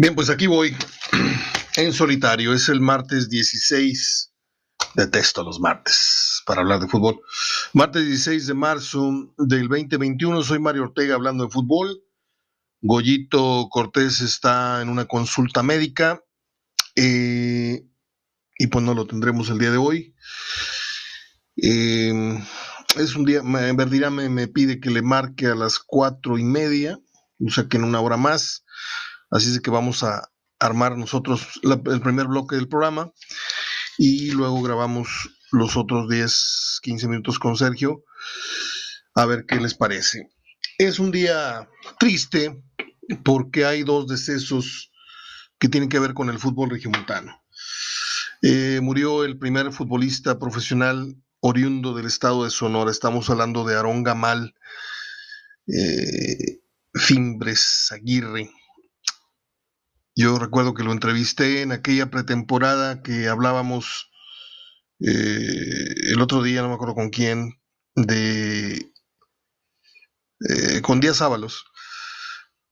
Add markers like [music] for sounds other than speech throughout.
Bien, pues aquí voy [clears throat] en solitario. Es el martes 16. Detesto los martes para hablar de fútbol. Martes 16 de marzo del 2021. Soy Mario Ortega hablando de fútbol. Goyito Cortés está en una consulta médica. Eh, y pues no lo tendremos el día de hoy. Eh, es un día, en verdad me, me, pide que le marque a las cuatro y media, o sea que en una hora más. Así es que vamos a armar nosotros el primer bloque del programa y luego grabamos los otros 10, 15 minutos con Sergio a ver qué les parece. Es un día triste porque hay dos decesos que tienen que ver con el fútbol regiomontano. Eh, murió el primer futbolista profesional oriundo del estado de Sonora. Estamos hablando de Aarón Gamal eh, Fimbres Aguirre, yo recuerdo que lo entrevisté en aquella pretemporada que hablábamos eh, el otro día, no me acuerdo con quién, de eh, con Díaz Ábalos,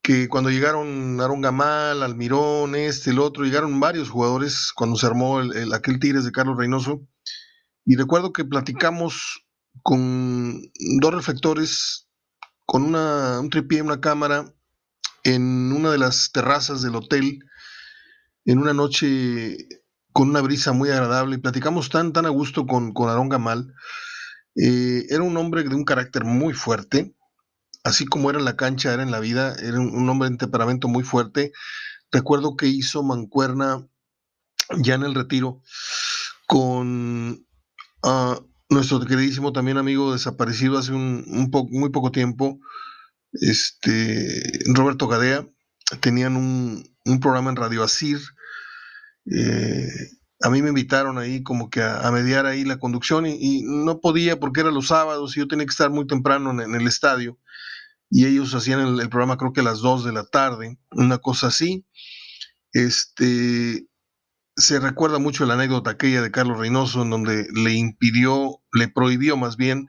que cuando llegaron Aaron Gamal, Almirón, este, el otro, llegaron varios jugadores cuando se armó el, aquel Tigres de Carlos Reynoso, y recuerdo que platicamos con dos reflectores, con una, un tripié, una cámara, en una de las terrazas del hotel en una noche con una brisa muy agradable platicamos tan, tan a gusto con, con Aarón Gamal. Eh, era un hombre de un carácter muy fuerte, así como era en la cancha, era en la vida, era un, hombre de temperamento muy fuerte. Recuerdo que hizo mancuerna ya en el retiro con uh, nuestro queridísimo también amigo desaparecido hace un muy poco tiempo, este, Roberto Gadea, tenían un, programa en Radio Asir. Eh, a mí me invitaron ahí como que a, mediar ahí la conducción y, no podía porque era los sábados y yo tenía que estar muy temprano en, el estadio y ellos hacían el, programa creo que a las 2 de la tarde, una cosa así. Este, se recuerda mucho la anécdota aquella de Carlos Reynoso en donde le impidió, le prohibió más bien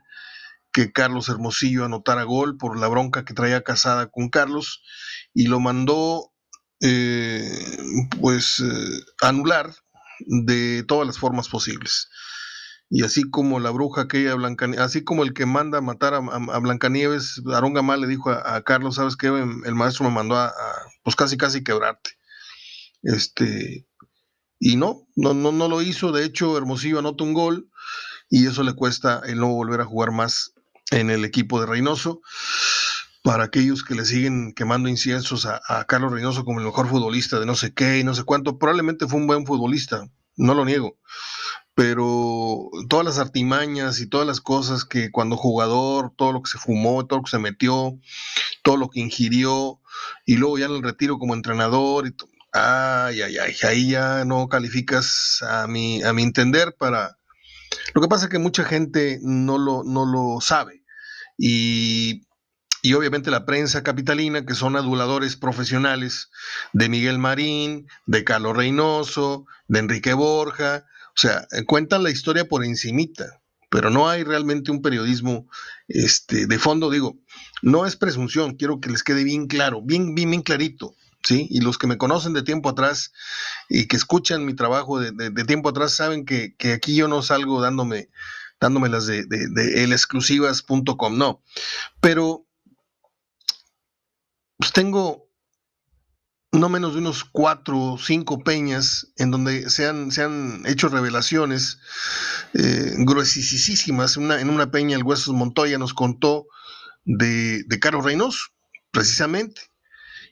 que Carlos Hermosillo anotara gol por la bronca que traía casada con Carlos y lo mandó eh, pues eh, anular de todas las formas posibles. Y así como la bruja aquella Blancanieves, así como el que manda a matar a, Blancanieves, Aarón Gamal le dijo a, Carlos, ¿sabes qué? El maestro me mandó a, pues casi casi quebrarte. Este, y no, no, no, no lo hizo. De hecho, Hermosillo anota un gol y eso le cuesta el no volver a jugar más en el equipo de Reynoso. Para aquellos que le siguen quemando inciensos a, Carlos Reynoso como el mejor futbolista de no sé qué y no sé cuánto, probablemente fue un buen futbolista, no lo niego, pero todas las artimañas y todas las cosas que cuando jugador, todo lo que se fumó, todo lo que se metió, todo lo que ingirió, y luego ya en el retiro como entrenador, y ay, ay, ay, ahí ya no calificas a mi, a mi entender para, lo que pasa es que mucha gente no lo, no lo sabe. Y, y, obviamente la prensa capitalina, que son aduladores profesionales de Miguel Marín, de Carlos Reynoso, de Enrique Borja, o sea, cuentan la historia por encimita, pero no hay realmente un periodismo este, de fondo, digo, no es presunción, quiero que les quede bien claro, bien, bien, bien clarito. ¿sí? Y los que me conocen de tiempo atrás y que escuchan mi trabajo de, tiempo atrás saben que, aquí yo no salgo dándome, dándome las de, de, elexclusivas.com, no. Pero pues tengo no menos de unos cuatro o cinco peñas en donde se han, se hecho revelaciones eh, gruesísimas. Una, en una peña, el Huesos Montoya nos contó de, de Carlos Reynoso, precisamente.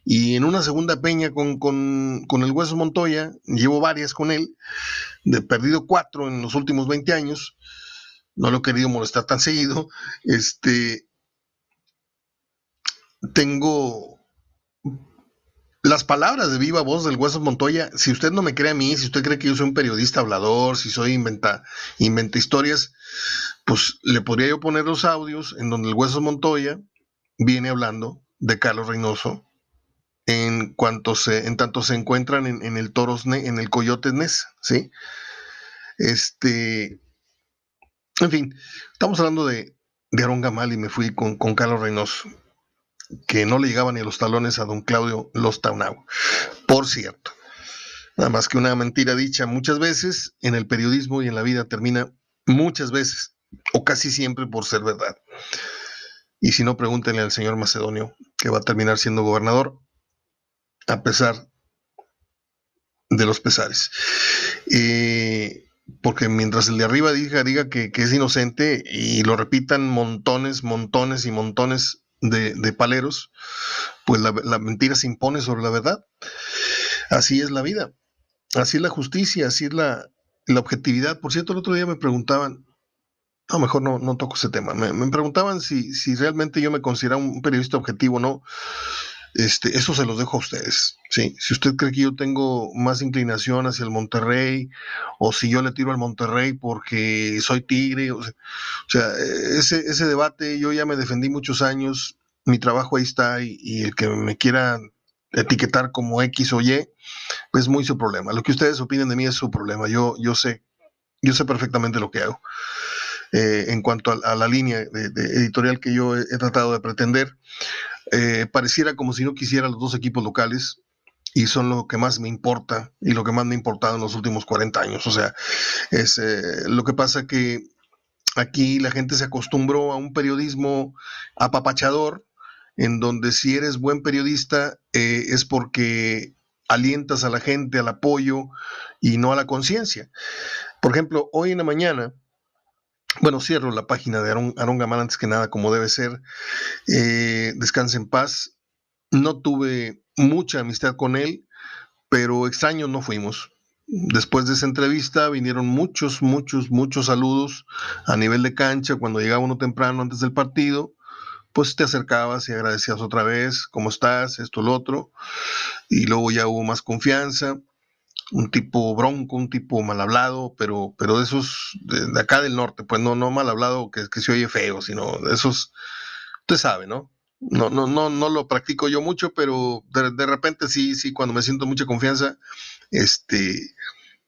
Y en una segunda peña con, el Hueso Montoya, llevo varias con él, de perdido cuatro en los últimos 20 años, no lo he querido molestar tan seguido, este, tengo las palabras de viva voz del Hueso Montoya, si usted no me cree a mí, si usted cree que yo soy un periodista hablador, si soy inventa, inventa historias, pues le podría yo poner los audios en donde el Hueso Montoya viene hablando de Carlos Reynoso en cuanto se, en tanto se encuentran en, el toros, en el coyote Nesa, ¿sí? Este, en fin, estamos hablando de, de Gamal y me fui con, Carlos Reynoso. que no le llegaban ni a los talones a don Claudio Lostaunau. Por cierto, nada más que una mentira dicha muchas veces en el periodismo y en la vida termina muchas veces o casi siempre por ser verdad. Y si no, pregúntenle al señor Macedonio, que va a terminar siendo gobernador, a pesar de los pesares. Eh, porque mientras el de arriba diga, diga que, es inocente y lo repitan montones, montones y montones de, paleros, pues la, mentira se impone sobre la verdad. Así es la vida, así es la justicia, así es la, objetividad. Por cierto, el otro día me preguntaban, no, mejor no, no toco ese tema, me, me preguntaban si, si realmente yo me consideraba un periodista objetivo o no. Este, eso se los dejo a ustedes. Si usted cree que yo tengo más inclinación hacia el Monterrey, o si yo le tiro al Monterrey porque soy tigre, o sea, ese, ese debate yo ya me defendí muchos años, mi trabajo ahí está, y, el que me quiera etiquetar como X o Y, pues es muy su problema. Lo que ustedes opinen de mí es su problema. Yo, yo sé, yo sé perfectamente lo que hago. Eh, en cuanto a, la línea de, editorial que yo he, tratado de pretender. Eh, pareciera como si no quisiera los dos equipos locales y son lo que más me importa y lo que más me ha importado en los últimos 40 años. O sea, es eh, lo que pasa que aquí la gente se acostumbró a un periodismo apapachador, en donde si eres buen periodista es porque alientas a la gente al apoyo y no a la conciencia. Por ejemplo, hoy en la mañana bueno, cierro la página de Aaron, Gamán antes que nada, como debe ser. Eh, descanse en paz. No tuve mucha amistad con él, pero extraños no fuimos. Después de esa entrevista vinieron muchos, muchos, muchos saludos a nivel de cancha. Cuando llegaba uno temprano antes del partido, pues te acercabas y agradecías otra vez, ¿cómo estás? Esto, lo otro. Y luego ya hubo más confianza un tipo bronco, un tipo mal hablado, pero, pero de esos de, acá del norte, pues no, no mal hablado que, que se oye feo, sino de esos, usted sabe, ¿no? No, no, no, no lo practico yo mucho, pero de, repente sí, sí, cuando me siento mucha confianza, este,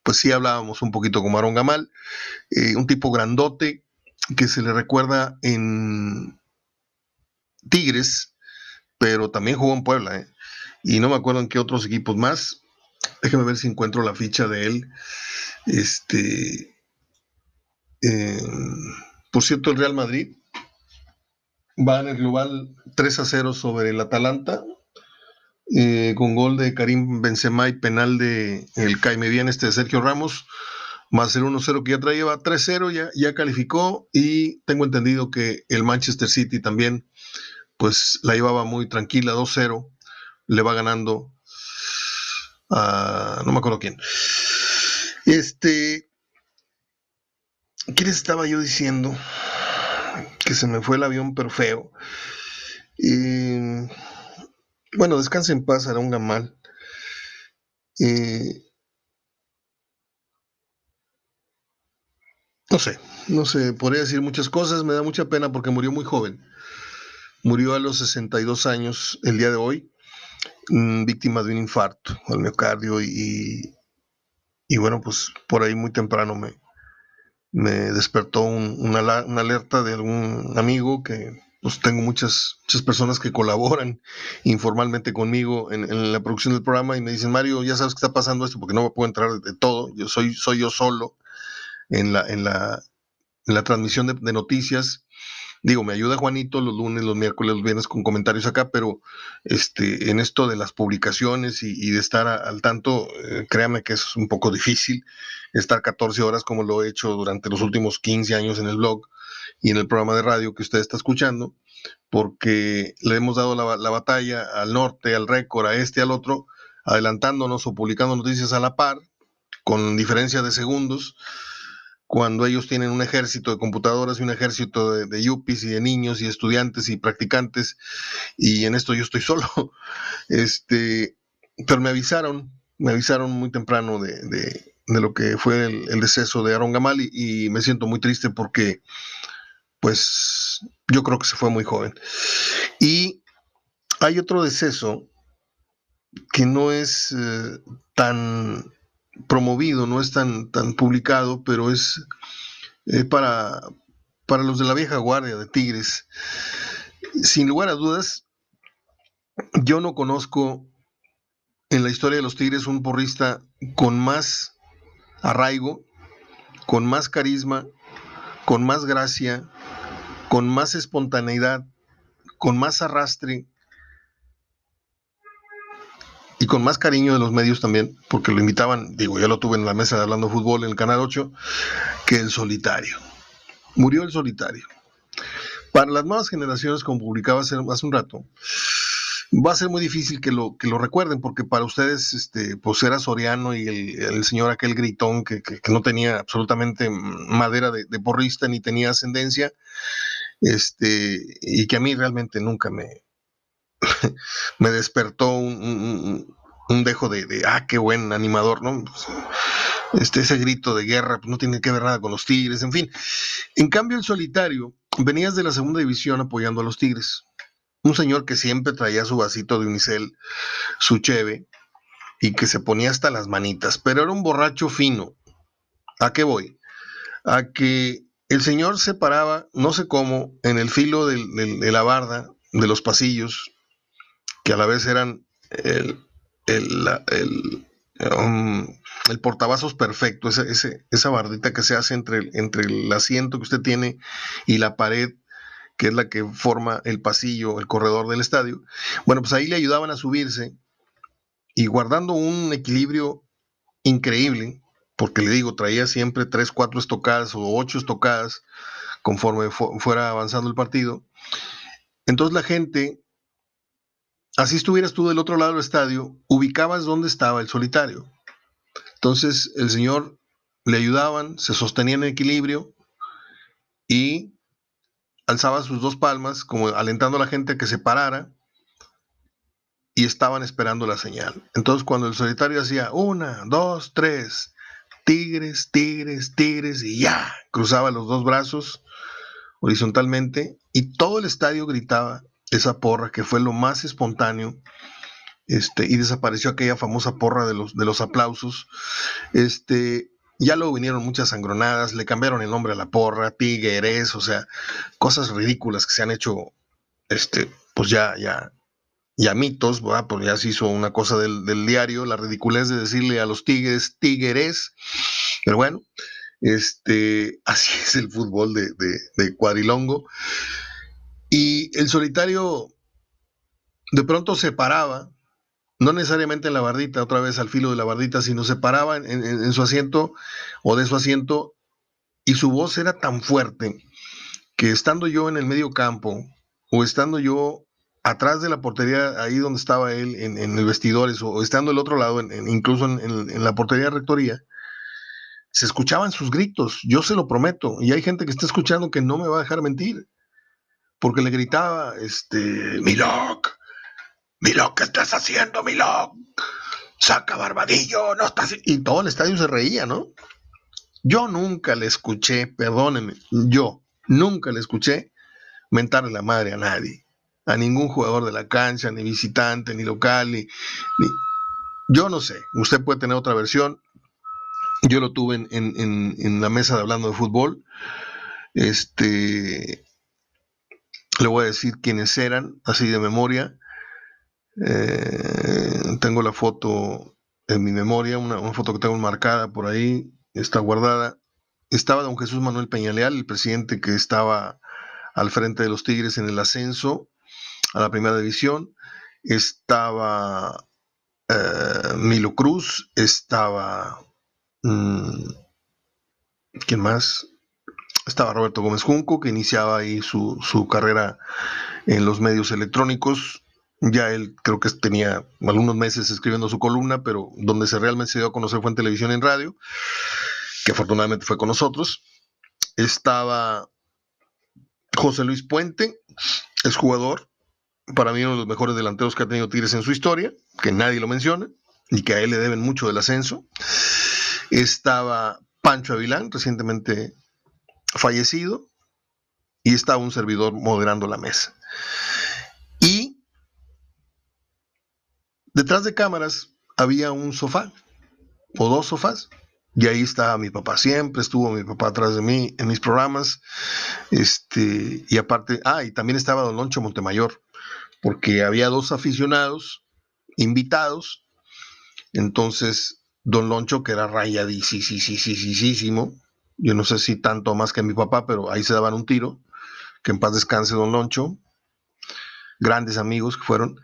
pues sí hablábamos un poquito con Marón Gamal, eh, un tipo grandote que se le recuerda en Tigres, pero también jugó en Puebla, ¿eh? y no me acuerdo en qué otros equipos más, Déjeme ver si encuentro la ficha de él. Este. por cierto, el Real Madrid va en el global 3 a 0 sobre el Atalanta. Eh, con gol de Karim Benzema y penal de el Caime Bien este de Sergio Ramos, más el 1-0 que ya traía, 3-0, ya, ya calificó y tengo entendido que el Manchester City también, pues la llevaba muy tranquila, 2-0, le va ganando no me acuerdo quién. Este, ¿qué les estaba yo diciendo? Que se me fue el avión, pero feo. bueno, descanse en paz, un Gamal. no sé, no sé, podría decir muchas cosas, me da mucha pena porque murió muy joven. Murió a los 62 años el día de hoy. Mm, víctima de un infarto al miocardio y, y, bueno, pues por ahí muy temprano me, me despertó una, alerta de algún amigo que pues tengo muchas, muchas personas que colaboran informalmente conmigo en, la producción del programa y me dicen, Mario, ya sabes que está pasando esto porque no me puedo entrar de, todo, yo soy, soy yo solo en la, en la, en la transmisión de noticias Digo, me ayuda Juanito los lunes, los miércoles, los viernes con comentarios acá, pero este, en esto de las publicaciones y, de estar al tanto, eh, créame que es un poco difícil estar 14 horas como lo he hecho durante los últimos 15 años en el blog y en el programa de radio que usted está escuchando, porque le hemos dado la, la batalla al norte, al récord, a este, al otro, adelantándonos o publicando noticias a la par, con diferencia de segundos cuando ellos tienen un ejército de computadoras y un ejército de, yuppies y de niños y estudiantes y practicantes, y en esto yo estoy [laughs] solo. Este, pero me avisaron, me avisaron muy temprano de, lo que fue el, deceso de Aaron Gamal y, me siento muy triste porque, pues, yo creo que se fue muy joven. Y hay otro deceso que no es eh, tan promovido, no es tan, tan publicado, pero es para, para los de la vieja guardia de Tigres. Sin lugar a dudas, yo no conozco en la historia de los Tigres un porrista con más arraigo, con más carisma, con más gracia, con más espontaneidad, con más arrastre y con más cariño de los medios también, porque lo invitaban, digo, ya lo tuve en la mesa de Hablando Fútbol en el Canal 8, que el solitario. Murió el solitario. Para las nuevas generaciones, como publicaba hace, un rato, va a ser muy difícil que lo, que lo recuerden, porque para ustedes, este, pues era Soriano y el, señor aquel gritón que, no tenía absolutamente madera de, porrista ni tenía ascendencia, este, y que a mí realmente nunca me, [laughs] me despertó un, dejo de, ah, qué buen animador, ¿no? Pues, este, ese grito de guerra pues, no tiene que ver nada con los Tigres, en fin. En cambio, el solitario, venías de la segunda división apoyando a los Tigres. Un señor que siempre traía su vasito de unicel, su cheve, y que se ponía hasta las manitas, pero era un borracho fino. ¿A qué voy? A que el señor se paraba, no sé cómo, en el filo de la barda, de los pasillos, que a la vez eran el, el, um, portavasos perfecto, esa bardita que se hace entre, entre el asiento que usted tiene y la pared que es la que forma el pasillo, el corredor del estadio. Bueno, pues ahí le ayudaban a subirse y guardando un equilibrio increíble, porque le digo, traía siempre tres, cuatro estocadas o ocho estocadas conforme fuera avanzando el partido. Entonces la gente así estuvieras tú del otro lado del estadio, ubicabas dónde estaba el solitario. Entonces el señor le ayudaban, se sostenían en equilibrio y alzaba sus dos palmas, como alentando a la gente a que se parara y estaban esperando la señal. Entonces cuando el solitario hacía una, dos, tres, tigres, tigres, tigres y ya, cruzaba los dos brazos horizontalmente y todo el estadio gritaba esa porra, que fue lo más espontáneo, este, y desapareció aquella famosa porra de los, de los aplausos. Este, ya luego vinieron muchas sangronadas, le cambiaron el nombre a la porra, Tigres, o sea, cosas ridículas que se han hecho, este, pues ya, ya, ya mitos, ¿verdad? Pues ya se hizo una cosa del, diario, la ridiculez de decirle a los Tigres, Tigres, pero bueno, este, [laughs] así es el fútbol de, de, de Cuadrilongo. Y el solitario de pronto se paraba, no necesariamente en la bardita, otra vez al filo de la bardita, sino se paraba en, su asiento o de su asiento y su voz era tan fuerte que estando yo en el medio campo o estando yo atrás de la portería, ahí donde estaba él, en, el vestidores, o estando el otro lado, incluso en, la portería de rectoría, se escuchaban sus gritos, yo se lo prometo, y hay gente que está escuchando que no me va a dejar mentir porque le gritaba, este, Miloc, Miloc, ¿qué estás haciendo, Miloc? Saca Barbadillo, no estás... Y todo el estadio se reía, ¿no? Yo nunca le escuché, perdónenme, yo nunca le escuché mentarle la madre a nadie, a ningún jugador de la cancha, ni visitante, ni local, ni, Yo no sé, usted puede tener otra versión. Yo lo tuve en, en, en la mesa de hablando de fútbol. Este, le voy a decir quiénes eran, así de memoria. Eh, tengo la foto en mi memoria, una, foto que tengo marcada por ahí, está guardada. Estaba don Jesús Manuel Peñaleal, el presidente que estaba al frente de los Tigres en el ascenso a la primera división. Estaba eh, Milo Cruz, estaba... Mm, ¿Quién más? Estaba Roberto Gómez Junco, que iniciaba ahí su, carrera en los medios electrónicos. Ya él creo que tenía algunos meses escribiendo su columna, pero donde se realmente se dio a conocer fue en televisión y en radio, que afortunadamente fue con nosotros. Estaba José Luis Puente, es jugador, para mí uno de los mejores delanteros que ha tenido Tigres en su historia, que nadie lo menciona y que a él le deben mucho del ascenso. Estaba Pancho Avilán, recientemente fallecido y estaba un servidor moderando la mesa. Y detrás de cámaras había un sofá o dos sofás Y ahí estaba mi papá, siempre estuvo mi papá atrás de mí en mis programas. Este, y aparte, ah, y también estaba Don Loncho Montemayor, porque había dos aficionados invitados. Entonces, Don Loncho, que era rayadísimo, yo no sé si tanto más que mi papá, pero ahí se daban un tiro. Que en paz descanse Don Loncho. Grandes amigos que fueron.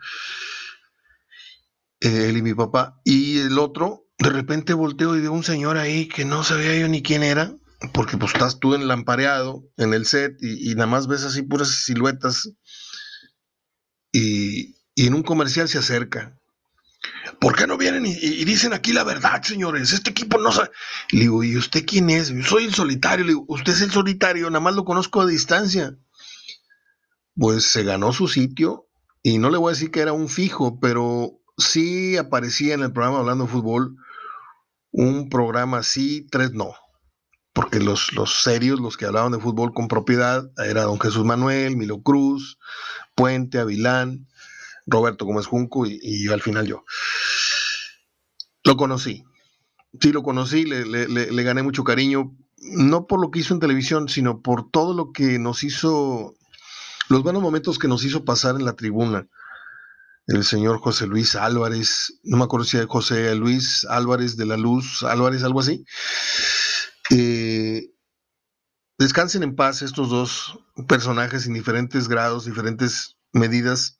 Él y mi papá. Y el otro, de repente volteo y veo un señor ahí que no sabía yo ni quién era, porque pues estás tú lampareado en el set y, nada más ves así puras siluetas y, en un comercial se acerca. ¿Por qué no vienen y, dicen aquí la verdad, señores? Este equipo no sabe. Le digo, ¿y usted quién es? Yo soy el solitario. Le digo, usted es el solitario, nada más lo conozco a distancia. Pues se ganó su sitio y no le voy a decir que era un fijo, pero sí aparecía en el programa hablando de fútbol un programa así, tres no. Porque los, los serios, los que hablaban de fútbol con propiedad, era don Jesús Manuel, Milo Cruz, Puente, Avilán, Roberto Gómez Junco y, al final yo. Lo conocí. Sí, lo conocí, le, gané mucho cariño, no por lo que hizo en televisión, sino por todo lo que nos hizo, los buenos momentos que nos hizo pasar en la tribuna el señor José Luis Álvarez, no me acuerdo si era José Luis Álvarez de la Luz, Álvarez, algo así. Eh, descansen en paz estos dos personajes en diferentes grados, diferentes medidas.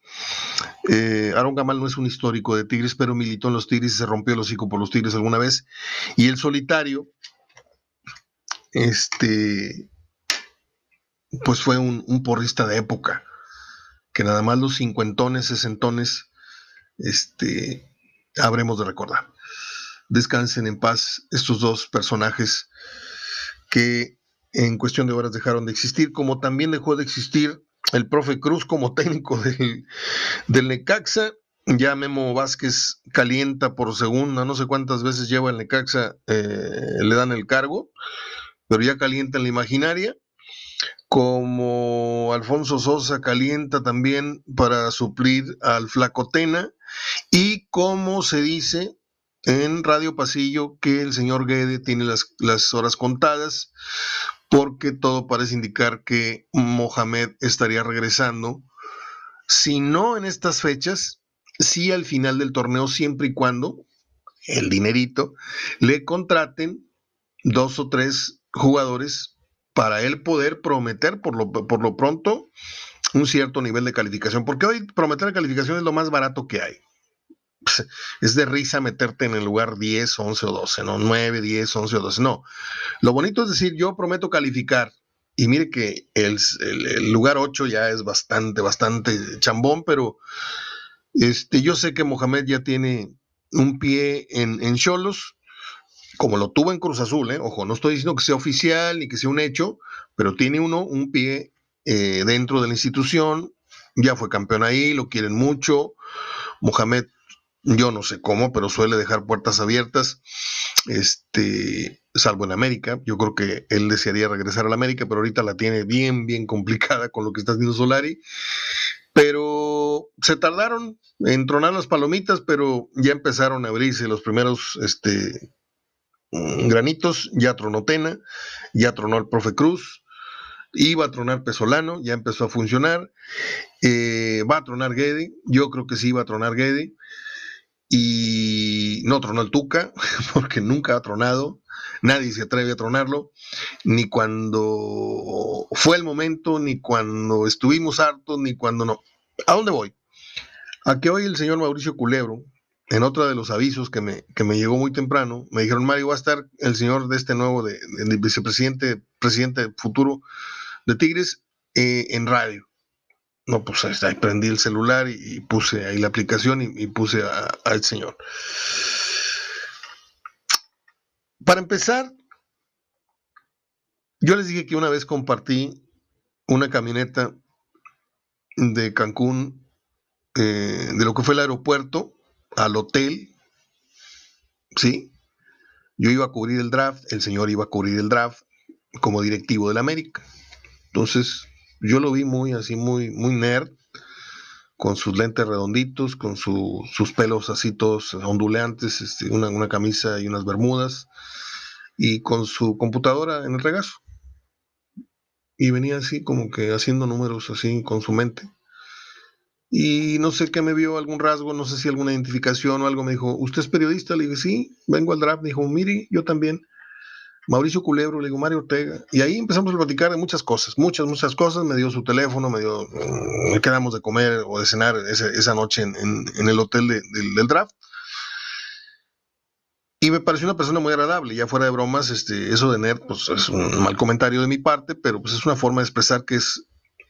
Eh, Aaron Gamal no es un histórico de Tigres, pero militó en los Tigres y se rompió el hocico por los Tigres alguna vez. Y el solitario, este, pues fue un porrista de época que nada más los cincuentones, sesentones, este, habremos de recordar. Descansen en paz estos dos personajes que en cuestión de horas dejaron de existir, como también dejó de existir el profe Cruz como técnico [laughs] del, del Necaxa. Ya Memo Vázquez calienta por segunda, no sé cuántas veces lleva el Necaxa, eh, le dan el cargo, pero ya calienta en la imaginaria como Alfonso Sosa calienta también para suplir al Flacotena y como se dice en Radio Pasillo que el señor Guede tiene las, las horas contadas porque todo parece indicar que Mohamed estaría regresando, si no en estas fechas, sí al final del torneo siempre y cuando el dinerito le contraten dos o tres jugadores para él poder prometer por lo, por lo pronto un cierto nivel de calificación, porque hoy prometer calificación es lo más barato que hay. [laughs] Es de risa meterte en el lugar 10, 11 o 12, no 9, 10, 11 o 12, no. Lo bonito es decir, yo prometo calificar. Y mire que el, lugar 8 ya es bastante, bastante chambón, pero este, yo sé que Mohamed ya tiene un pie en Cholos como lo tuvo en Cruz Azul, ¿eh? ojo, no estoy diciendo que sea oficial ni que sea un hecho, pero tiene uno un pie eh, dentro de la institución, ya fue campeón ahí, lo quieren mucho. Mohamed, yo no sé cómo, pero suele dejar puertas abiertas, este, salvo en América. Yo creo que él desearía regresar a la América, pero ahorita la tiene bien, bien complicada con lo que está haciendo Solari. Pero se tardaron en tronar las palomitas, pero ya empezaron a abrirse los primeros este, Mm, granitos, ya tronó Tena, ya tronó el profe Cruz, iba a tronar Pesolano, ya empezó a funcionar, eh, va a tronar Guede, yo creo que sí va a tronar Guede, y no tronó el Tuca, [laughs] porque nunca ha tronado, nadie se atreve a tronarlo, ni cuando fue el momento, ni cuando estuvimos hartos, ni cuando no. ¿A dónde voy? A que hoy el señor Mauricio Culebro, en otro de los avisos que me, que me llegó muy temprano, me dijeron, Mario, va a estar el señor de este nuevo, de, vicepresidente, presidente futuro de Tigres, eh, en radio. No, pues ahí prendí el celular y, puse ahí la aplicación y, puse al señor. Para empezar, yo les dije que una vez compartí una camioneta de Cancún, eh, de lo que fue el aeropuerto, al hotel, ¿sí? Yo iba a cubrir el draft, el señor iba a cubrir el draft como directivo del América. Entonces, yo lo vi muy así, muy, muy nerd, con sus lentes redonditos, con sus pelos así todos ondulantes, este, una, camisa y unas bermudas. y con su computadora en el regazo. Y venía así como que haciendo números así con su mente. Y no sé qué me vio, algún rasgo, no sé si alguna identificación o algo. Me dijo, ¿usted es periodista? Le dije, sí, vengo al draft. Me dijo, mire, yo también. Mauricio Culebro, le digo, Mario Ortega. Y ahí empezamos a platicar de muchas cosas, muchas, muchas cosas. Me dio su teléfono, me dio, mm, me quedamos de comer o de cenar esa, noche en, el hotel del draft. Y me pareció una persona muy agradable, ya fuera de bromas, este, eso de nerd, pues es un mal comentario de mi parte, pero pues es una forma de expresar que es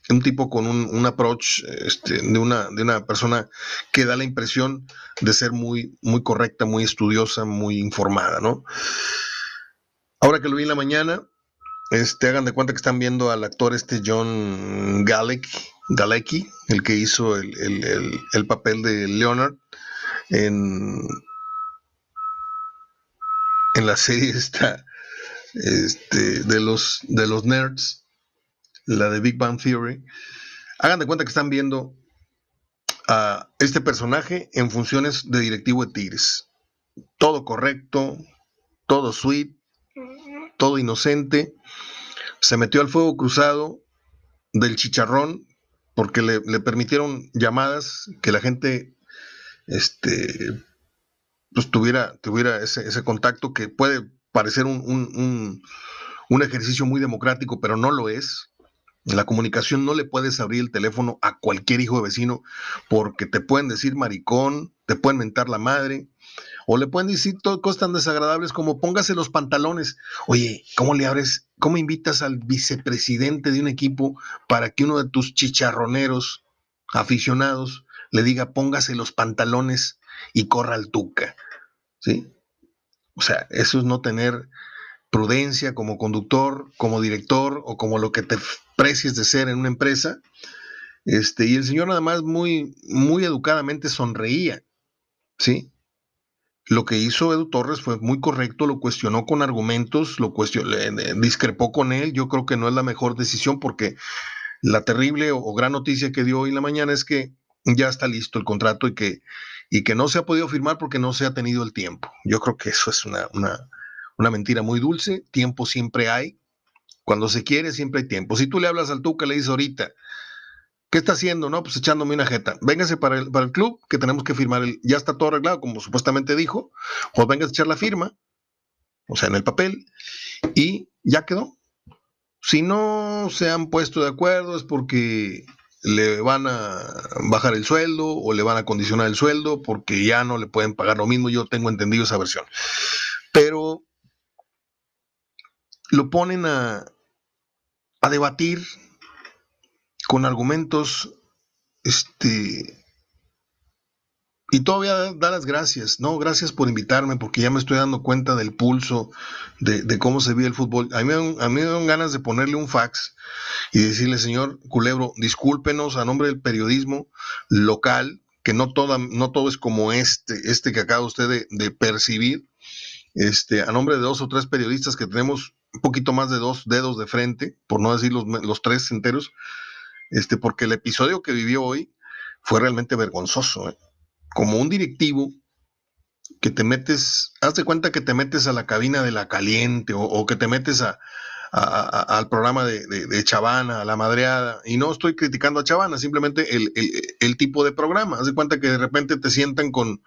un tipo con un, approach este, de, una, de una persona que da la impresión de ser muy, muy correcta, muy estudiosa, muy informada, ¿no? Ahora que lo vi en la mañana, este, hagan de cuenta que están viendo al actor este John Galecki, el que hizo el, papel de Leonard en, en la serie esta este, de, los, de los nerds la de Big Bang Theory, hagan de cuenta que están viendo a este personaje en funciones de directivo de Tigres. Todo correcto, todo sweet, todo inocente. Se metió al fuego cruzado del chicharrón porque le, permitieron llamadas que la gente este, pues tuviera, tuviera ese, contacto que puede parecer un, un ejercicio muy democrático, pero no lo es. La comunicación no le puedes abrir el teléfono a cualquier hijo de vecino porque te pueden decir maricón, te pueden mentar la madre, o le pueden decir cosas tan desagradables como póngase los pantalones. Oye, ¿cómo le abres, cómo invitas al vicepresidente de un equipo para que uno de tus chicharroneros aficionados le diga póngase los pantalones y corra al tuca? ¿Sí? O sea, eso es no tener prudencia como conductor, como director o como lo que te precies de ser en una empresa. Este, y el señor nada más muy, muy educadamente sonreía, ¿sí? Lo que hizo Edu Torres fue muy correcto, lo cuestionó con argumentos, lo cuestionó, discrepó con él. Yo creo que no es la mejor decisión porque la terrible o, gran noticia que dio hoy en la mañana es que ya está listo el contrato y que, y que no se ha podido firmar porque no se ha tenido el tiempo. Yo creo que eso es una, una, una mentira muy dulce, tiempo siempre hay. Cuando se quiere, siempre hay tiempo. Si tú le hablas al Tuca, le dices ahorita, ¿qué está haciendo? No, pues echándome una jeta. Véngase para el, para el club, que tenemos que firmar. Ya está todo arreglado, como supuestamente dijo. Pues vengas a echar la firma, o sea, en el papel, y ya quedó. Si no se han puesto de acuerdo es porque le van a bajar el sueldo o le van a condicionar el sueldo porque ya no le pueden pagar lo mismo. Yo tengo entendido esa versión. Pero lo ponen a, a debatir con argumentos, este, y todavía da las gracias, ¿no? Gracias por invitarme, porque ya me estoy dando cuenta del pulso de, cómo se vive el fútbol. A mí, a mí me dan ganas de ponerle un fax y decirle, señor Culebro, discúlpenos a nombre del periodismo local, que no, toda, no todo es como este, este que acaba usted de, de percibir, este, a nombre de dos o tres periodistas que tenemos un poquito más de dos dedos de frente, por no decir los, los tres enteros, este, porque el episodio que vivió hoy fue realmente vergonzoso. ¿eh? Como un directivo que te metes, haz de cuenta que te metes a la cabina de la caliente o, que te metes a, al programa de, de, Chavana, a la madreada, y no estoy criticando a Chavana, simplemente el, el, tipo de programa. Haz de cuenta que de repente te sientan con,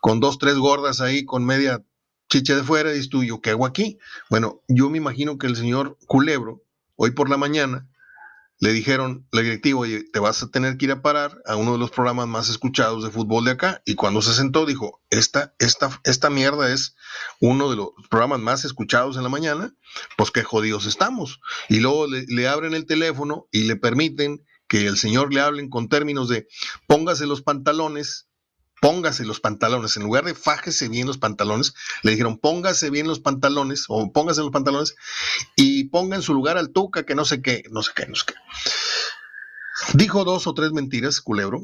con dos, tres gordas ahí, con media chiche de fuera, y dices tú, ¿yo qué hago aquí? Bueno, yo me imagino que el señor Culebro, hoy por la mañana, le dijeron, la directiva, oye, te vas a tener que ir a parar a uno de los programas más escuchados de fútbol de acá. Y cuando se sentó, dijo, esta, esta, esta mierda es uno de los programas más escuchados en la mañana, pues qué jodidos estamos. Y luego le, le abren el teléfono y le permiten que el señor le hablen con términos de póngase los pantalones póngase los pantalones, en lugar de fájese bien los pantalones, le dijeron póngase bien los pantalones o póngase los pantalones y ponga en su lugar al Tuca que no sé qué, no sé qué, no sé qué. Dijo dos o tres mentiras, culebro,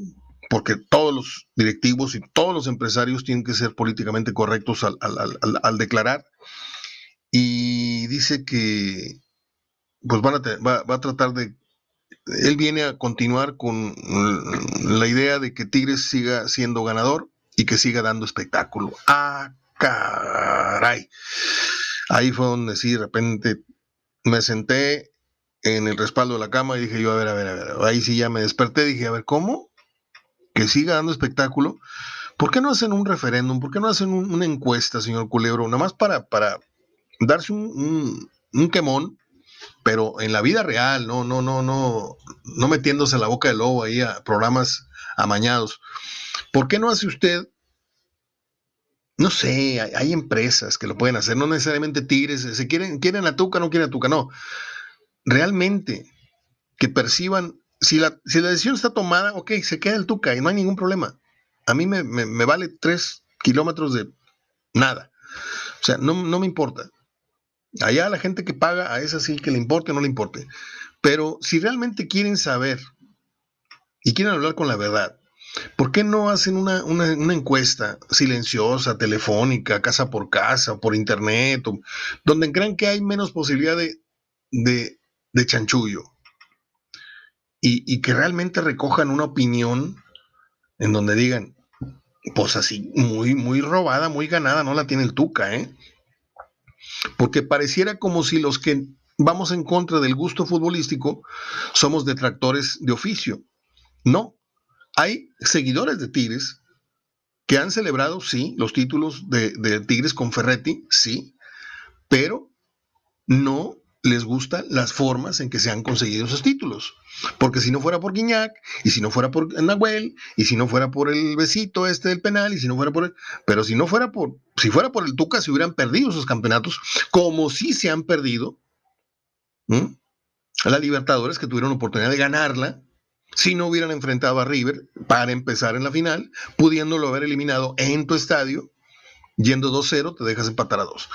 porque todos los directivos y todos los empresarios tienen que ser políticamente correctos al, declarar. Y dice que pues van a va, va a tratar de él viene a continuar con la idea de que Tigres siga siendo ganador y que siga dando espectáculo. Ah, caray. Ahí fue donde sí, de repente me senté en el respaldo de la cama y dije yo, a ver, a ver, a ver, ahí sí ya me desperté, dije, a ver, ¿cómo? Que siga dando espectáculo. ¿Por qué no hacen un referéndum? ¿Por qué no hacen una encuesta, señor Culebro? Nada más para, para darse un, un, quemón, pero en la vida real, no, no, no, no, no metiéndose la boca del lobo ahí a programas amañados. ¿Por qué no hace usted no sé, hay, empresas que lo pueden hacer, no necesariamente tigres, se quieren, quieren atuca, no quieren atuca, no. Realmente, que perciban, si la, si la decisión está tomada, ok, se queda el tuca y no hay ningún problema. A mí me, vale tres kilómetros de nada. O sea, no, no me importa. Allá la gente que paga, a esa sí que le importe o no le importe. Pero si realmente quieren saber y quieren hablar con la verdad, ¿Por qué no hacen una, encuesta silenciosa, telefónica, casa por casa, por internet, donde crean que hay menos posibilidad de, de, chanchullo? Y, que realmente recojan una opinión en donde digan, pues así, muy, muy robada, muy ganada, no la tiene el Tuca, ¿eh? Porque pareciera como si los que vamos en contra del gusto futbolístico somos detractores de oficio. No, hay seguidores de Tigres que han celebrado, sí, los títulos de, Tigres con Ferretti, sí, pero no les gustan las formas en que se han conseguido esos títulos. Porque si no fuera por Guiñac, y si no fuera por Nahuel, y si no fuera por el besito este del penal, y si no fuera por el, pero si no fuera por, si fuera por el Tuca, se hubieran perdido esos campeonatos, como si se han perdido a la Libertadores, que tuvieron oportunidad de ganarla, si no hubieran enfrentado a River para empezar en la final, pudiéndolo haber eliminado en tu estadio, yendo 2-0, te dejas empatar a 2.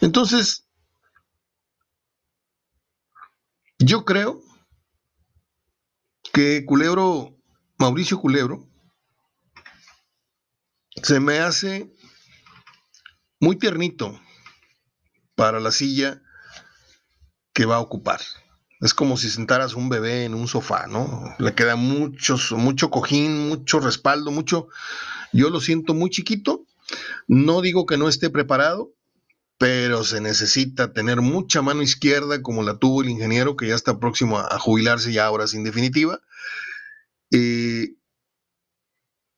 Entonces, yo creo que Culebro, Mauricio Culebro, se me hace muy tiernito para la silla que va a ocupar. Es como si sentaras un bebé en un sofá, ¿no? Le queda mucho, mucho cojín, mucho respaldo, mucho... Yo lo siento muy chiquito. No digo que no esté preparado, pero se necesita tener mucha mano izquierda como la tuvo el ingeniero que ya está próximo a, jubilarse ya ahora sin definitiva.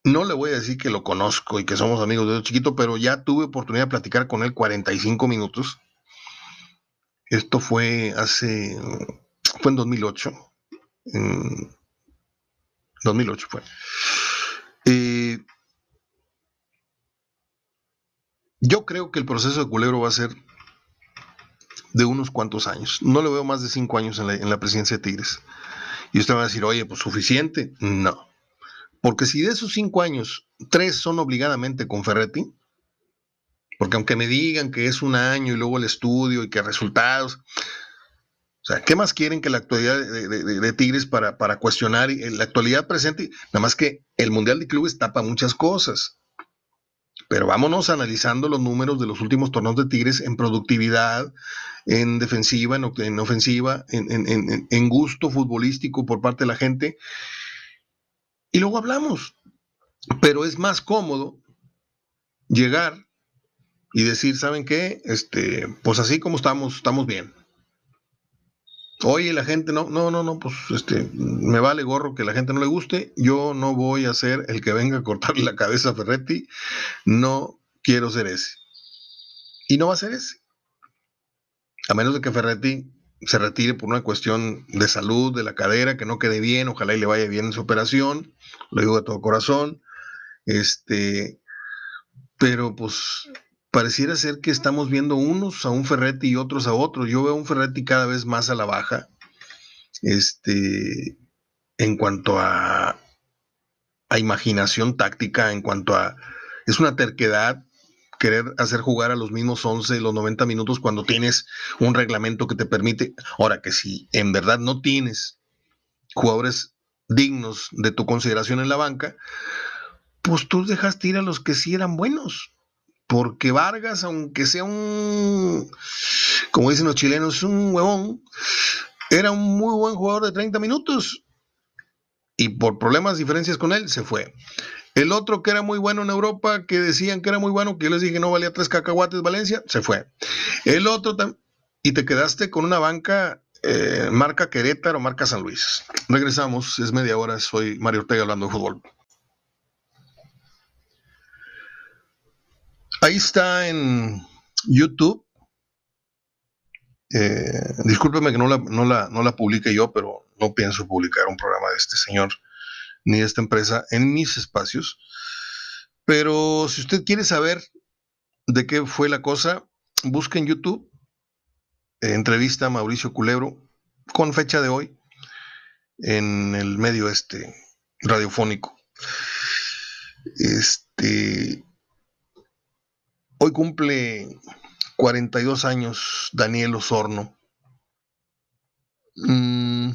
no le voy a decir que lo conozco y que somos amigos de chiquito, pero ya tuve oportunidad de platicar con él 45 minutos. Esto fue hace fue en 2008. En 2008 fue. Eh, yo creo que el proceso de Culebro va a ser de unos cuantos años. No le veo más de cinco años en la, en la presidencia de Tigres. Y usted va a decir, oye, pues suficiente. No. Porque si de esos cinco años, tres son obligadamente con Ferretti, porque aunque me digan que es un año y luego el estudio y que resultados, o sea, ¿qué más quieren que la actualidad de, Tigres para, para, cuestionar la actualidad presente? Nada más que el Mundial de Clubes tapa muchas cosas. Pero vámonos analizando los números de los últimos torneos de Tigres en productividad, en defensiva, en, en ofensiva, en, en, gusto futbolístico por parte de la gente. Y luego hablamos. Pero es más cómodo llegar y decir, ¿saben qué? Este, pues así como estamos, estamos bien. Oye, la gente no, no, no, no, pues este, me vale gorro que la gente no le guste. Yo no voy a ser el que venga a cortarle la cabeza a Ferretti. No quiero ser ese. Y no va a ser ese. A menos de que Ferretti se retire por una cuestión de salud de la cadera, que no quede bien, ojalá y le vaya bien en su operación, lo digo de todo corazón. Este, pero pues pareciera ser que estamos viendo unos a un Ferretti y otros a otros. Yo veo un Ferretti cada vez más a la baja. Este, en cuanto a, a imaginación táctica, en cuanto a. Es una terquedad querer hacer jugar a los mismos 11 los 90 minutos cuando tienes un reglamento que te permite. Ahora que si en verdad no tienes jugadores dignos de tu consideración en la banca, pues tú dejaste ir a los que sí eran buenos porque Vargas, aunque sea un, como dicen los chilenos, un huevón, era un muy buen jugador de 30 minutos y por problemas, diferencias con él, se fue. El otro que era muy bueno en Europa, que decían que era muy bueno, que yo les dije no valía tres cacahuates Valencia, se fue. El otro y te quedaste con una banca eh, marca Querétaro, marca San Luis. Regresamos, es media hora, soy Mario Ortega hablando de fútbol. Ahí está en YouTube. Eh, discúlpeme que no la, no, la, no la publique yo, pero no pienso publicar un programa de este señor ni de esta empresa en mis espacios. Pero si usted quiere saber de qué fue la cosa, busque en YouTube eh, entrevista a Mauricio Culebro con fecha de hoy en el medio este radiofónico. Este hoy cumple 42 años Daniel Osorno. Mm,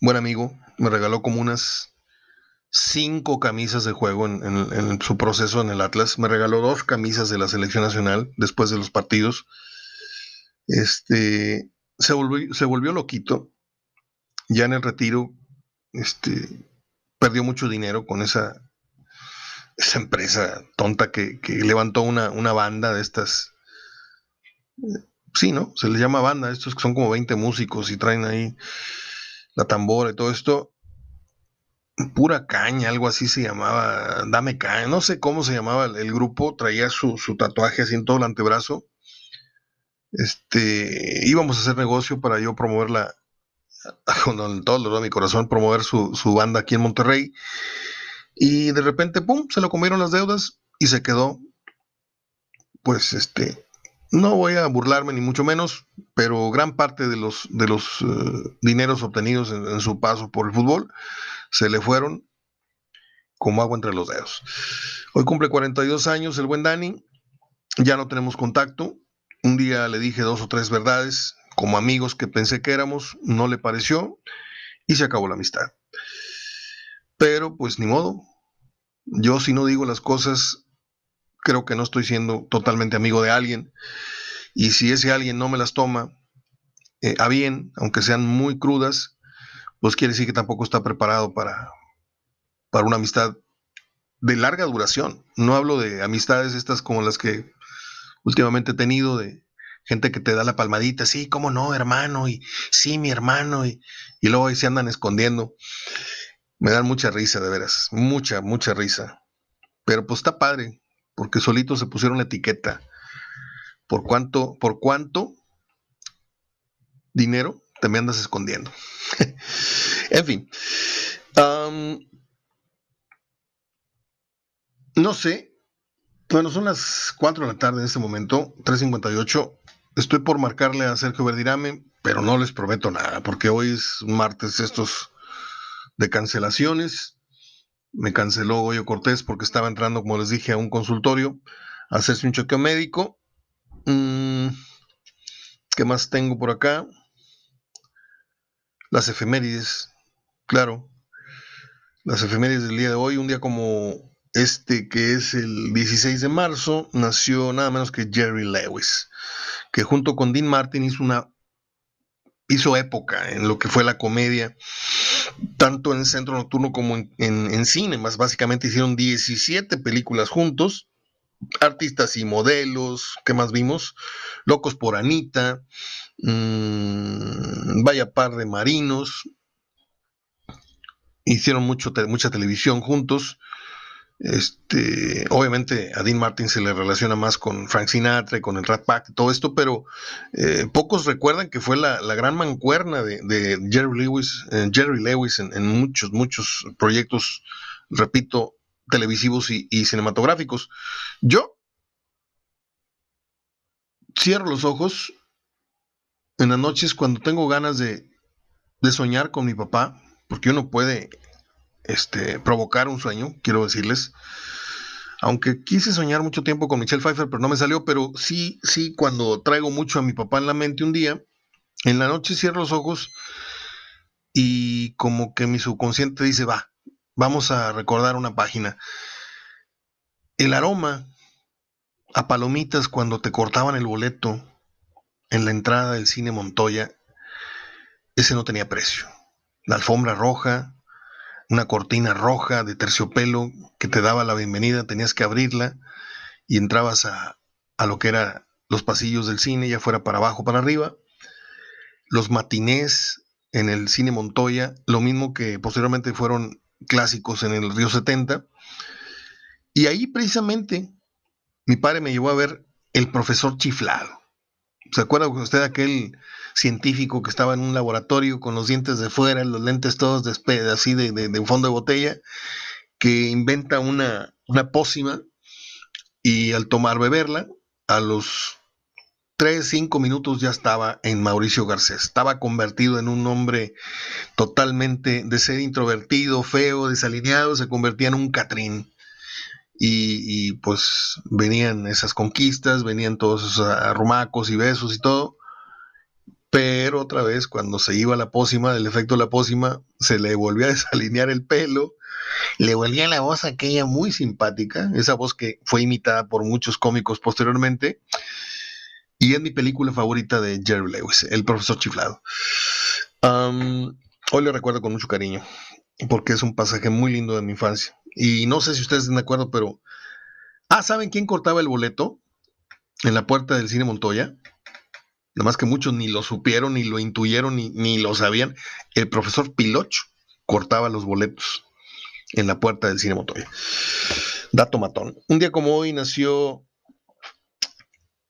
buen amigo, me regaló como unas cinco camisas de juego en, en, su proceso en el Atlas. Me regaló dos camisas de la selección nacional después de los partidos. Este, se volvió, se volvió loquito. Ya en el retiro, este, perdió mucho dinero con esa, esa empresa tonta que, levantó una, una, banda de estas. Sí, ¿no? Se les llama banda, estos que son como 20 músicos y traen ahí la tambora y todo esto. Pura caña, algo así se llamaba, dame caña, no sé cómo se llamaba el, grupo, traía su, su, tatuaje así en todo el antebrazo este, íbamos a hacer negocio para yo promoverla, [laughs] con todo de mi corazón, promover su, banda aquí en Monterrey. Y de repente, pum, se lo comieron las deudas y se quedó. Pues este, no voy a burlarme ni mucho menos, pero gran parte de los, de los eh, dineros obtenidos en, en, su paso por el fútbol se le fueron como agua entre los dedos. Hoy cumple 42 años el buen Dani, ya no tenemos contacto, un día le dije dos o tres verdades, como amigos que pensé que éramos, no le pareció y se acabó la amistad. Pero pues ni modo. Yo si no digo las cosas, creo que no estoy siendo totalmente amigo de alguien. Y si ese alguien no me las toma eh, a bien, aunque sean muy crudas, pues quiere decir que tampoco está preparado para, para una amistad de larga duración. No hablo de amistades estas como las que últimamente he tenido de gente que te da la palmadita, sí, cómo no, hermano, y sí, mi hermano, y, y luego ahí se andan escondiendo. Me dan mucha risa, de veras, mucha, mucha risa. Pero pues está padre, porque solitos se pusieron la etiqueta. ¿Por cuánto, por cuánto dinero te me andas escondiendo? [laughs] en fin. no sé, bueno, son las 4 de la tarde en este momento, 3.58. Estoy por marcarle a Sergio Verdirame, pero no les prometo nada, porque hoy es martes estos de cancelaciones. Me canceló Goyo Cortés porque estaba entrando, como les dije, a un consultorio a hacerse un chequeo médico. Mm, ¿Qué más tengo por acá? Las efemérides, claro. Las efemérides del día de hoy, un día como este que es el 16 de marzo, nació nada menos que Jerry Lewis, que junto con Dean Martin hizo una hizo época en lo que fue la comedia, tanto en Centro Nocturno como en, cine, más básicamente hicieron 17 películas juntos, artistas y modelos, ¿qué más vimos? Locos por Anita, mmm, vaya par de marinos, hicieron mucho, mucha televisión juntos, este, obviamente a Dean Martin se le relaciona más con Frank Sinatra y con el Rat Pack y todo esto, pero eh, pocos recuerdan que fue la, gran mancuerna de, Jerry Lewis, eh, Jerry Lewis en, muchos, muchos proyectos, repito, televisivos y, cinematográficos. Yo cierro los ojos en las noches cuando tengo ganas de, de soñar con mi papá, porque uno puede este, provocar un sueño, quiero decirles. Aunque quise soñar mucho tiempo con Michelle Pfeiffer, pero no me salió, pero sí, sí, cuando traigo mucho a mi papá en la mente un día, en la noche cierro los ojos y como que mi subconsciente dice, va, vamos a recordar una página. El aroma a palomitas cuando te cortaban el boleto en la entrada del cine Montoya, ese no tenía precio. La alfombra roja, una cortina roja de terciopelo que te daba la bienvenida, tenías que abrirla y entrabas a, a lo que eran los pasillos del cine, ya fuera para abajo, para arriba. Los matinés en el cine Montoya, lo mismo que posteriormente fueron clásicos en el Río 70. Y ahí precisamente mi padre me llevó a ver El profesor chiflado. ¿Se acuerda usted aquel científico que estaba en un laboratorio con los dientes de fuera, los lentes todos de, así de, de, de, fondo de botella, que inventa una, una pócima y al tomar beberla, a los 3, 5 minutos ya estaba en Mauricio Garcés. Estaba convertido en un hombre totalmente de ser introvertido, feo, desalineado, se convertía en un Catrín. Y, pues venían esas conquistas, venían todos esos arrumacos y besos y todo. Pero otra vez, cuando se iba la pócima, del efecto de la pócima, se le volvía a desalinear el pelo, le volvía la voz aquella muy simpática, esa voz que fue imitada por muchos cómicos posteriormente. Y es mi película favorita de Jerry Lewis, El profesor chiflado. hoy le recuerdo con mucho cariño, porque es un pasaje muy lindo de mi infancia. Y no sé si ustedes están de acuerdo, pero... Ah, ¿saben quién cortaba el boleto en la puerta del cine Montoya? Nada más que muchos ni lo supieron, ni lo intuyeron, ni, ni lo sabían. El profesor Piloch cortaba los boletos en la puerta del cine Montoya. Dato matón. Un día como hoy nació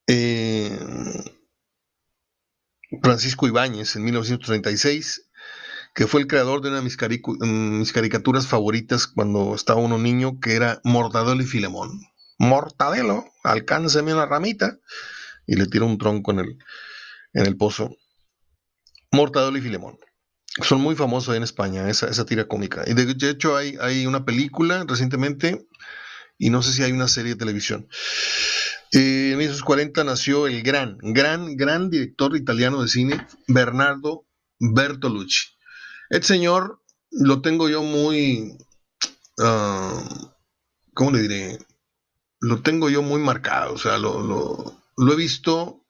eh, Francisco Ibáñez en 1936 que fue el creador de una de mis, mis caricaturas favoritas cuando estaba uno niño, que era Mortadelo y Filemón. Mortadelo, alcánceme una ramita, y le tira un tronco en el, en el pozo. Mortadelo y Filemón. Son muy famosos en España, esa, esa tira cómica. Y de hecho hay, hay una película recientemente, y no sé si hay una serie de televisión. Eh, en 1940 nació el gran, gran, gran director italiano de cine, Bernardo Bertolucci. El señor lo tengo yo muy, uh, ¿cómo le diré? Lo tengo yo muy marcado, o sea, lo, he visto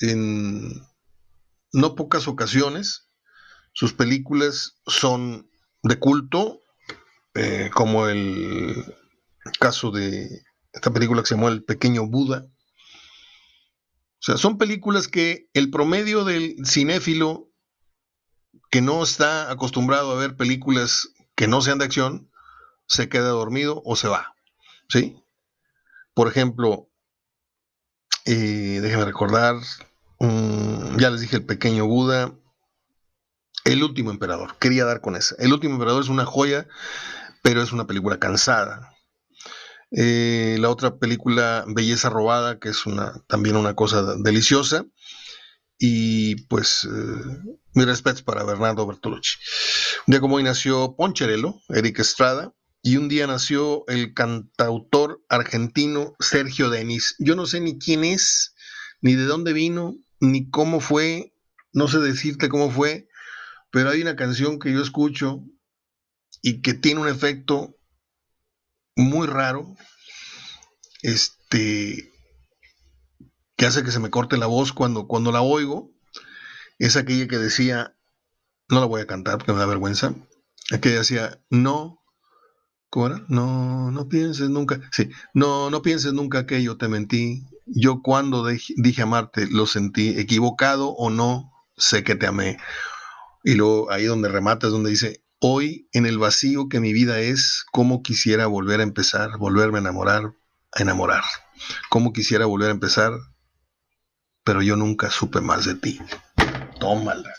en no pocas ocasiones. Sus películas son de culto, eh, como el caso de esta película que se llama El Pequeño Buda. O sea, son películas que el promedio del cinéfilo que no está acostumbrado a ver películas que no sean de acción, se queda dormido o se va. ¿Sí? Por ejemplo, eh, déjenme recordar, ya les dije el pequeño Buda, el último emperador, quería dar con esa. El último emperador es una joya, pero es una película cansada. Eh, la otra película, Belleza Robada, que es una, también una cosa deliciosa. Y pues eh, mi respeto para Bernardo Bertolucci. Un día como hoy nació Poncherello, Eric Estrada, y un día nació el cantautor argentino Sergio Denis. Yo no sé ni quién es, ni de dónde vino, ni cómo fue, no sé decirte cómo fue, pero hay una canción que yo escucho y que tiene un efecto muy raro, este, que hace que se me corte la voz cuando, cuando la oigo, es aquella que decía, no la voy a cantar porque me da vergüenza, aquella decía, no, ¿cómo era? No, no pienses nunca, sí, no, no pienses nunca que yo te mentí, yo cuando dije amarte lo sentí equivocado o no, sé que te amé. Y luego ahí donde remata es donde dice, hoy en el vacío que mi vida es, cómo quisiera volver a empezar, volverme a enamorar, a enamorar. Cómo quisiera volver a empezar, pero yo nunca supe más de ti. Tómala.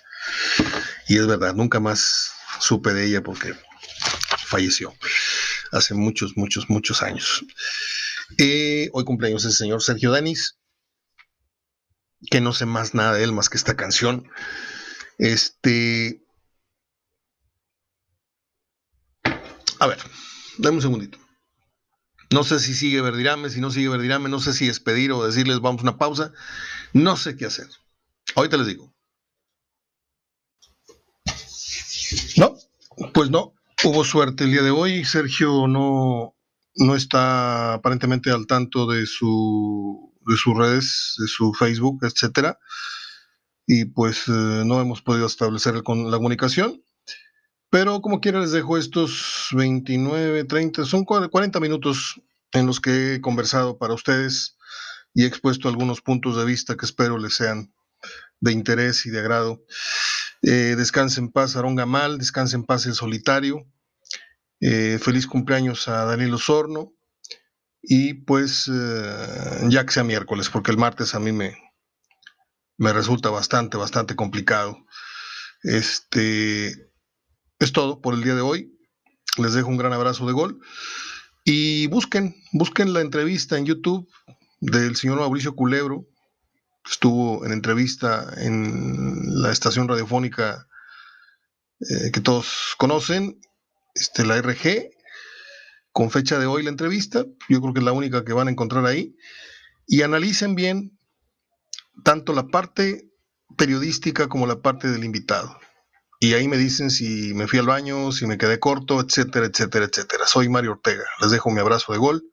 Y es verdad, nunca más supe de ella porque falleció hace muchos, muchos, muchos años. Eh, hoy cumpleaños el señor Sergio Danis, que no sé más nada de él más que esta canción. Este. A ver, dame un segundito. No sé si sigue Verdirame, si no sigue Verdirame, no sé si despedir o decirles vamos a una pausa. No sé qué hacer. Ahorita les digo. No, pues no, hubo suerte el día de hoy. Sergio no, no está aparentemente al tanto de su de sus redes, de su Facebook, etcétera. Y pues eh, no hemos podido establecer la comunicación. Pero como quiera les dejo estos 29, 30, son 40 minutos en los que he conversado para ustedes y he expuesto algunos puntos de vista que espero les sean de interés y de agrado. Eh, descanse en paz Aarón Gamal, descanse en paz el solitario. Eh, feliz cumpleaños a Daniel Osorno. Y pues eh, ya que sea miércoles, porque el martes a mí me, me resulta bastante, bastante complicado. Este es todo por el día de hoy. Les dejo un gran abrazo de gol. Y busquen, busquen la entrevista en YouTube del señor Mauricio Culebro, estuvo en entrevista en la estación radiofónica eh, que todos conocen, este, la RG, con fecha de hoy la entrevista, yo creo que es la única que van a encontrar ahí, y analicen bien tanto la parte periodística como la parte del invitado. Y ahí me dicen si me fui al baño, si me quedé corto, etcétera, etcétera, etcétera. Soy Mario Ortega. Les dejo mi abrazo de gol.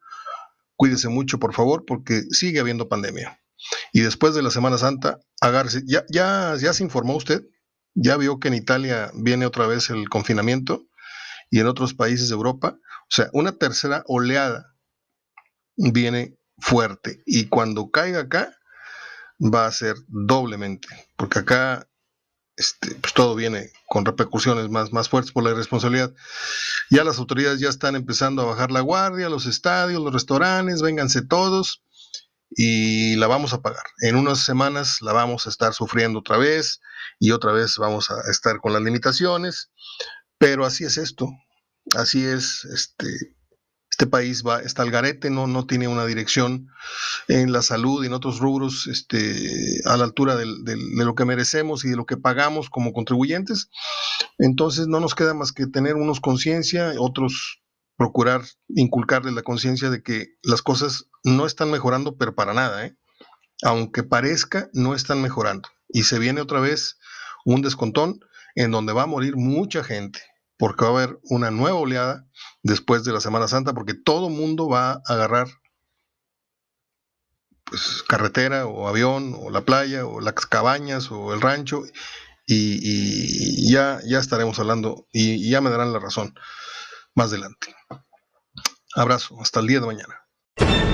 Cuídese mucho, por favor, porque sigue habiendo pandemia. Y después de la Semana Santa, agarse. ¿Ya, ya, ya se informó usted? ¿Ya vio que en Italia viene otra vez el confinamiento? Y en otros países de Europa. O sea, una tercera oleada viene fuerte. Y cuando caiga acá, va a ser doblemente. Porque acá este, pues todo viene con repercusiones más, más fuertes por la irresponsabilidad. Ya las autoridades ya están empezando a bajar la guardia, los estadios, los restaurantes, vénganse todos y la vamos a pagar. En unas semanas la vamos a estar sufriendo otra vez y otra vez vamos a estar con las limitaciones, pero así es esto, así es este, este país va, está al garete, no, no tiene una dirección en la salud y en otros rubros este, a la altura de lo que merecemos y de lo que pagamos como contribuyentes. Entonces no nos queda más que tener unos conciencia, otros procurar inculcarles la conciencia de que las cosas no están mejorando, pero para nada. ¿eh? Aunque parezca, no están mejorando. Y se viene otra vez un descontón en donde va a morir mucha gente porque va a haber una nueva oleada después de la Semana Santa, porque todo mundo va a agarrar pues, carretera o avión o la playa o las cabañas o el rancho y, ya, ya estaremos hablando y ya me darán la razón más adelante. Abrazo, hasta el día de mañana.